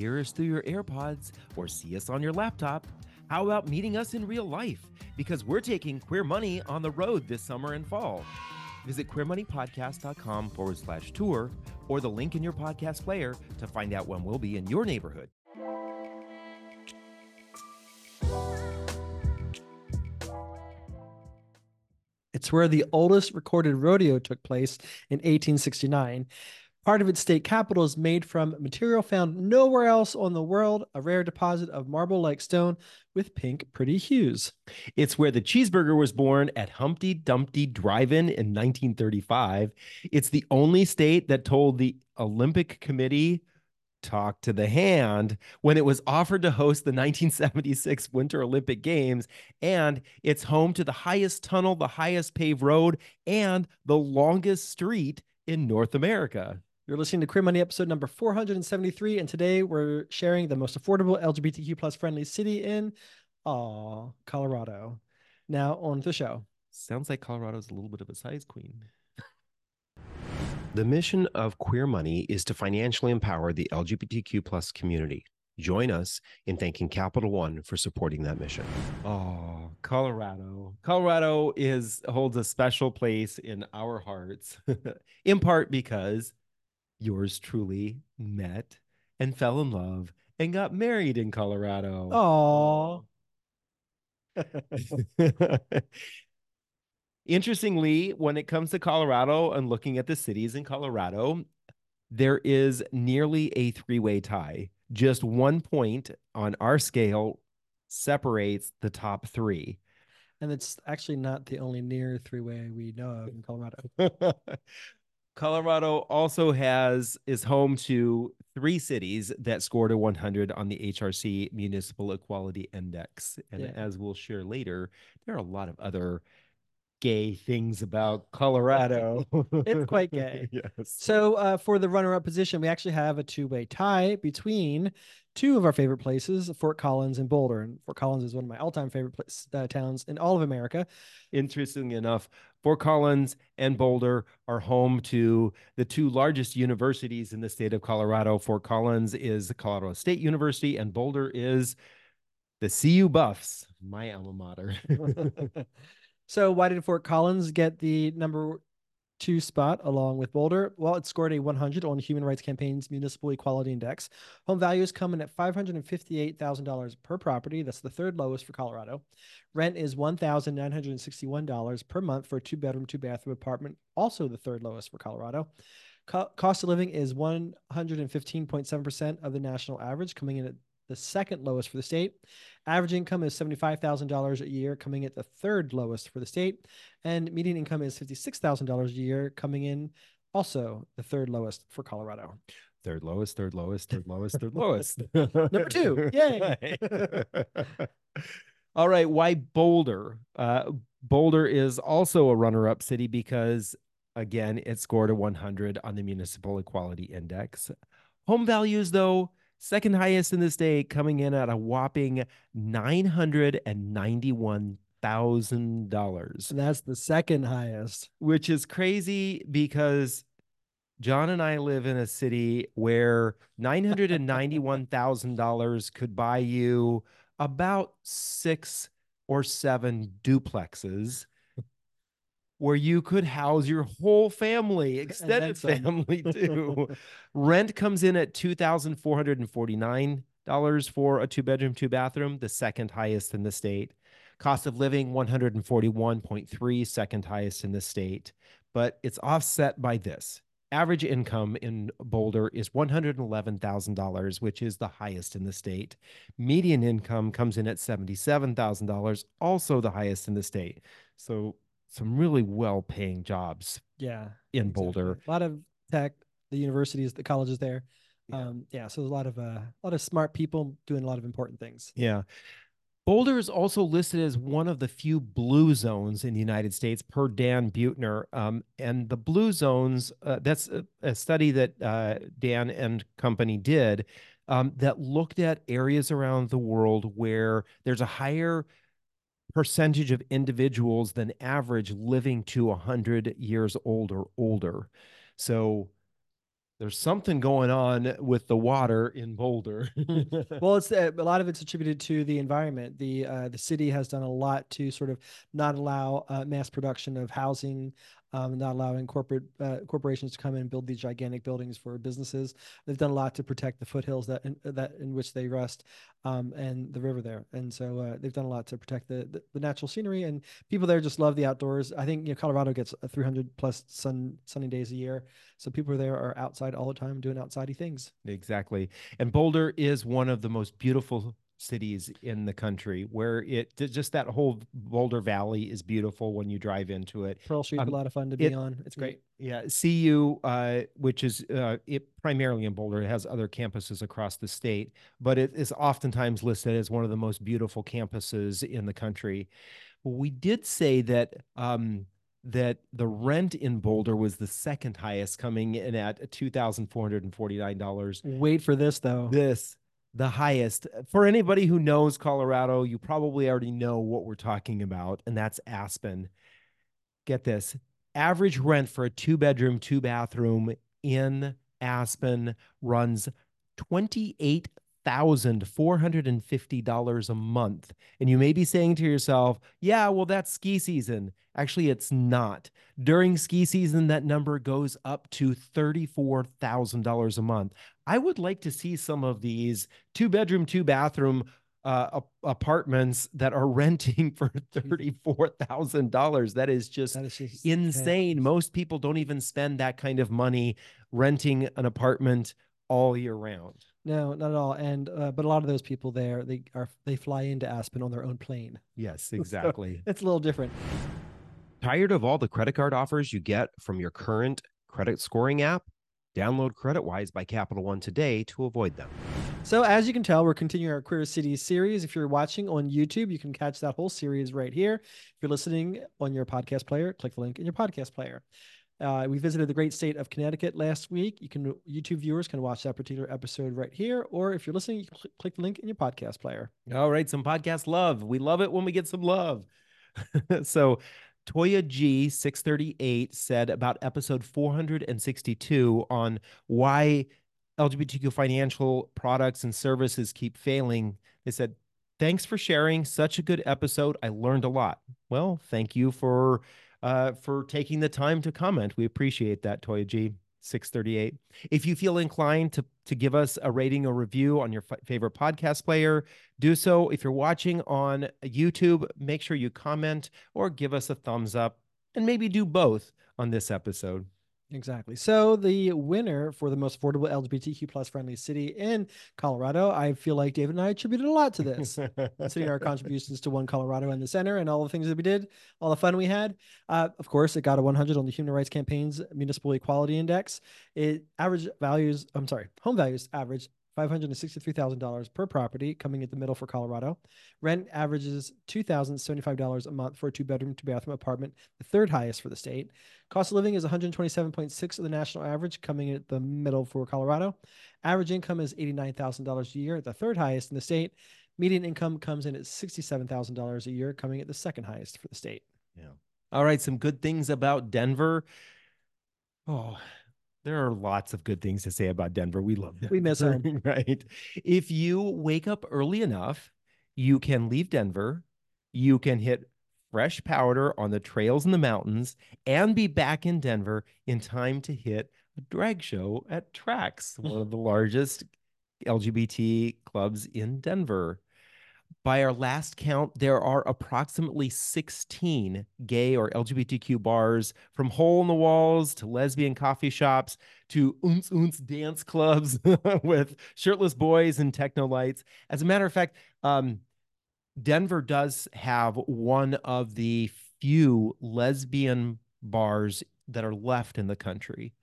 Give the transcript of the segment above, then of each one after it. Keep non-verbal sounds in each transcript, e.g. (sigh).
hear us through your AirPods or see us on your laptop, how about meeting us in real life? Because we're taking Queer Money on the road this summer and fall. Visit queermoneypodcast.com forward slash tour or the link in your podcast player to find out when we'll be in your neighborhood. It's where the oldest recorded rodeo took place in 1869. Part of its state capital is made from material found nowhere else on the world, a rare deposit of marble like stone with pink, pretty hues. It's where the cheeseburger was born at Humpty Dumpty Drive In in 1935. It's the only state that told the Olympic Committee talk to the hand when it was offered to host the 1976 Winter Olympic Games. And it's home to the highest tunnel, the highest paved road, and the longest street in North America. You're listening to Queer Money episode number 473, and today we're sharing the most affordable LGBTQ plus friendly city in aw, Colorado. Now on to the show. Sounds like Colorado's a little bit of a size queen. The mission of Queer Money is to financially empower the LGBTQ plus community. Join us in thanking Capital One for supporting that mission. Oh, Colorado. Colorado is holds a special place in our hearts, (laughs) in part because yours truly met and fell in love and got married in Colorado. Oh, (laughs) Interestingly, when it comes to Colorado and looking at the cities in Colorado, there is nearly a three way tie. Just one point on our scale separates the top three. and it's actually not the only near three way we know of in Colorado. (laughs) Colorado also has is home to three cities that scored a 100 on the HRC Municipal Equality Index. And Yeah. as we'll share later, there are a lot of other gay things about Colorado. It's quite (laughs) gay. yes. So uh, for the runner-up position, we actually have a two-way tie between two of our favorite places, Fort Collins and Boulder. And Fort Collins is one of my all-time favorite place, uh, towns in all of America. Interestingly enough, Fort Collins and Boulder are home to the two largest universities in the state of Colorado. Fort Collins is the Colorado State University, and Boulder is the CU Buffs, my alma mater. (laughs) so why did Fort Collins get the number two spot along with Boulder? While it scored a 100 on Human Rights Campaign's Municipal Equality Index. Home values come in at $558,000 per property. That's the third lowest for Colorado. Rent is $1,961 per month for a two bedroom, two bathroom apartment, also the third lowest for Colorado. Co- cost of living is 115.7% of the national average, coming in at the second lowest for the state. Average income is $75,000 a year, coming at the third lowest for the state. And median income is $56,000 a year, coming in also the third lowest for Colorado. third lowest, third lowest, third lowest, third (laughs) lowest. Number two. (laughs) Yay. (laughs) All right. Why Boulder? Uh, Boulder is also a runner up city because, again, it scored a 100 on the Municipal Equality Index. Home values, though, second highest in the state, coming in at a whopping $991,000 that's the second highest. which is crazy because John and I live in a city where $991,000 could buy you about six or seven duplexes where you could house your whole family, (laughs) extended family (laughs) too. Rent comes in at $2,449 for a two bedroom, two bathroom, the second highest in the state. Cost of living 141.3, second highest in the state. But it's offset by this. Average income in Boulder is $111,000, which is the highest in the state. Median income comes in at $77,000, also the highest in the state. So some really well paying jobs Yeah. in exactly. Boulder. A lot of tech, the universities, the colleges there. Yeah. Um, yeah. So there's a lot of uh, a lot of smart people doing a lot of important things. Yeah. Boulder is also listed as one of the few blue zones in the United States per Dan Buettner. Um, and the blue zones, uh, that's a, a study that uh, Dan and company did um, that looked at areas around the world where there's a higher percentage of individuals than average living to 100 years old or older. So there's something going on with the water in Boulder. (laughs) well, it's uh, a lot of it's attributed to the environment. The uh, the city has done a lot to sort of not allow uh, mass production of housing, um, not allowing corporate uh, corporations to come in and build these gigantic buildings for businesses. They've done a lot to protect the foothills that in, that in which they rest um, and the river there. And so uh, they've done a lot to protect the, the, the natural scenery and people there just love the outdoors. I think you know Colorado gets 300 plus sun sunny days a year, so people there are outside all the time doing outsidey things. Exactly, and Boulder is one of the most beautiful cities in the country where it just that whole Boulder Valley is beautiful when you drive into it. Pearl Street's um, a lot of fun to be it, on. It's great. Yeah, CU, uh, which is uh, it primarily in Boulder, it has other campuses across the state, but it is oftentimes listed as one of the most beautiful campuses in the country. We did say that um, that the rent in Boulder was the second highest, coming in at two thousand four hundred and forty nine dollars. Wait for this though. This the highest. For anybody who knows Colorado, you probably already know what we're talking about, and that's Aspen. Get this average rent for a two bedroom, two bathroom in Aspen runs 28 $1,450 a month. And you may be saying to yourself, yeah, well, that's ski season. Actually, it's not. During ski season, that number goes up to $34,000 a month. I would like to see some of these two bedroom, two bathroom uh, apartments that are (laughs) renting for $34,000. That is just, that is just insane. Most people don't even spend that kind of money renting an apartment all year round. No, not at all. And uh, but a lot of those people there, they are they fly into Aspen on their own plane. (laughs) Yes, exactly. so it's a little different. Tired of all the credit card offers you get from your current credit scoring app? Download CreditWise by Capital One today to avoid them. So, as you can tell, we're continuing our Queer Cities series. If you're watching on YouTube, you can catch that whole series right here. If you're listening on your podcast player, click the link in your podcast player. Uh, we visited the great state of Connecticut last week. You can YouTube viewers can watch that particular episode right here, or if you're listening, you can cl- click the link in your podcast player. All right, some podcast love. We love it when we get some love. (laughs) so, Toya G six thirty eight said about episode four hundred and sixty two on why LGBTQ financial products and services keep failing. They said, "Thanks for sharing such a good episode. I learned a lot." Well, thank you for uh, for taking the time to comment. We appreciate that, Toya G. 638. If you feel inclined to, to give us a rating or review on your f- favorite podcast player, do so. If you're watching on YouTube, make sure you comment or give us a thumbs up and maybe do both on this episode. Exactly. So the winner for the most affordable LGBTQ plus friendly city in Colorado, I feel like David and I attributed a lot to this, considering our (laughs) contributions to One Colorado and the center and all the things that we did, all the fun we had. Uh, of course, it got a 100 on the Human Rights Campaign's Municipal Equality Index. It average values, I'm sorry, home values average $563,000 per property coming at the middle for Colorado. Rent averages $2,075 a month for a two bedroom, two bathroom apartment, the third highest for the state. Cost of living is 127.6 of the national average coming at the middle for Colorado. Average income is $89,000 a year, the third highest in the state. Median income comes in at $67,000 a year, coming at the second highest for the state. Yeah. All right. Some good things about Denver. Oh, there are lots of good things to say about Denver. We love Denver. We miss home. (laughs) right? If you wake up early enough, you can leave Denver. You can hit fresh powder on the trails in the mountains and be back in Denver in time to hit a drag show at Tracks, one of the largest LGBT clubs in Denver. By our last count, there are approximately 16 gay or LGBTQ bars, from hole in the walls to lesbian coffee shops to oons oons dance clubs (laughs) with shirtless boys and techno lights. As a matter of fact, um, Denver does have one of the few lesbian bars that are left in the country.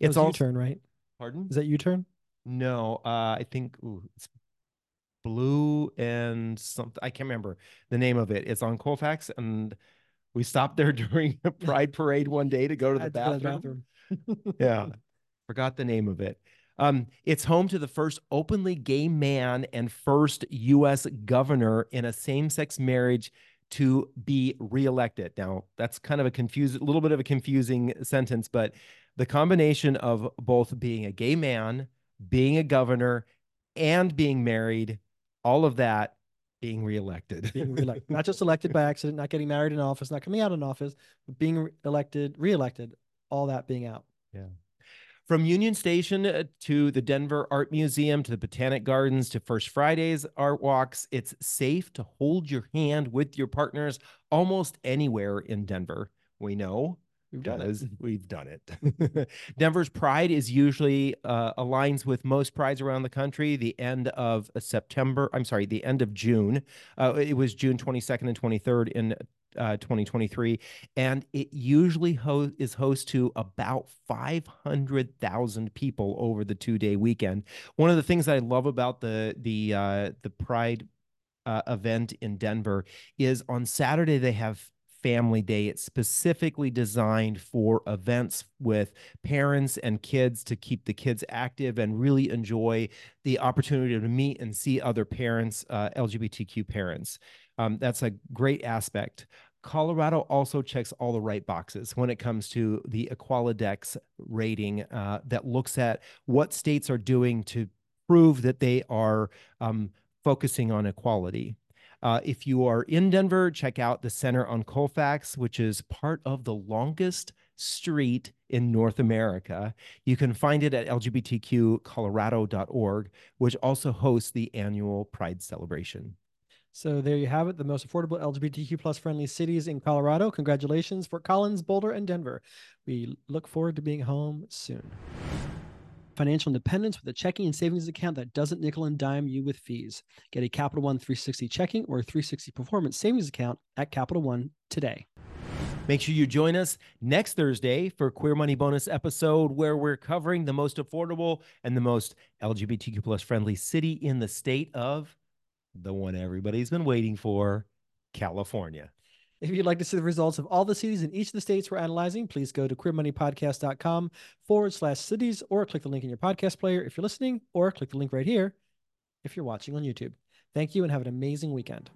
It's all turn, right? Pardon? Is that U turn? No, uh, I think ooh, it's blue and something. I can't remember the name of it. It's on Colfax, and we stopped there (laughs) during a Pride parade one day to go to the bathroom. bathroom. (laughs) yeah, forgot the name of it. Um, it's home to the first openly gay man and first U.S. governor in a same-sex marriage to be reelected. Now, that's kind of a confusing, a little bit of a confusing sentence, but The combination of both being a gay man, being a governor, and being married, all of that being reelected. being reelected, (laughs) not just elected by accident, not getting married in office, not coming out in office, but being re- elected, reelected, all that being out. Yeah. From Union Station uh, to the Denver Art Museum to the Botanic Gardens to First Fridays art walks, it's safe to hold your hand with your partners almost anywhere in Denver. We know We've done it. we've done it. (laughs) Denver's Pride is usually uh, aligns with most prides around the country. The end of September, I'm sorry, the end of June. Uh, it was June 22nd and 23rd in uh, 2023, and it usually ho- is host to about 500,000 people over the two day weekend. One of the things that I love about the the uh, the Pride uh, event in Denver is on Saturday they have family day. It's specifically designed for events with parents and kids to keep the kids active and really enjoy the opportunity to meet and see other parents uh, lgbtq parents. Um, that's a great aspect. Colorado also checks all the right boxes when it comes to the Equaldex rating uh, that looks at what states are doing to prove that they are um, focusing on equality uh, if you are in Denver, check out the Center on Colfax, which is part of the longest street in North America. You can find it at lgbtqcolorado.org, which also hosts the annual Pride celebration. So there you have it, the most affordable LGBTQ plus friendly cities in Colorado. Congratulations Fort Collins, Boulder, and Denver. We look forward to being home soon. Financial independence with a checking and savings account that doesn't nickel and dime you with fees. Get a Capital One 360 checking or 360 performance savings account at Capital One today. Make sure you join us next Thursday for Queer Money bonus episode where we're covering the most affordable and the most LGBTQ plus friendly city in the state of the one everybody's been waiting for, California. If you'd like to see the results of all the cities in each of the states we're analyzing, please go to queermoneypodcast.com forward slash cities or click the link in your podcast player if you're listening, or click the link right here if you're watching on YouTube. Thank you and have an amazing weekend.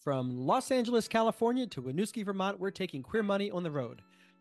From Los Angeles, California to Winooski, Vermont, we're taking Queer Money on the road.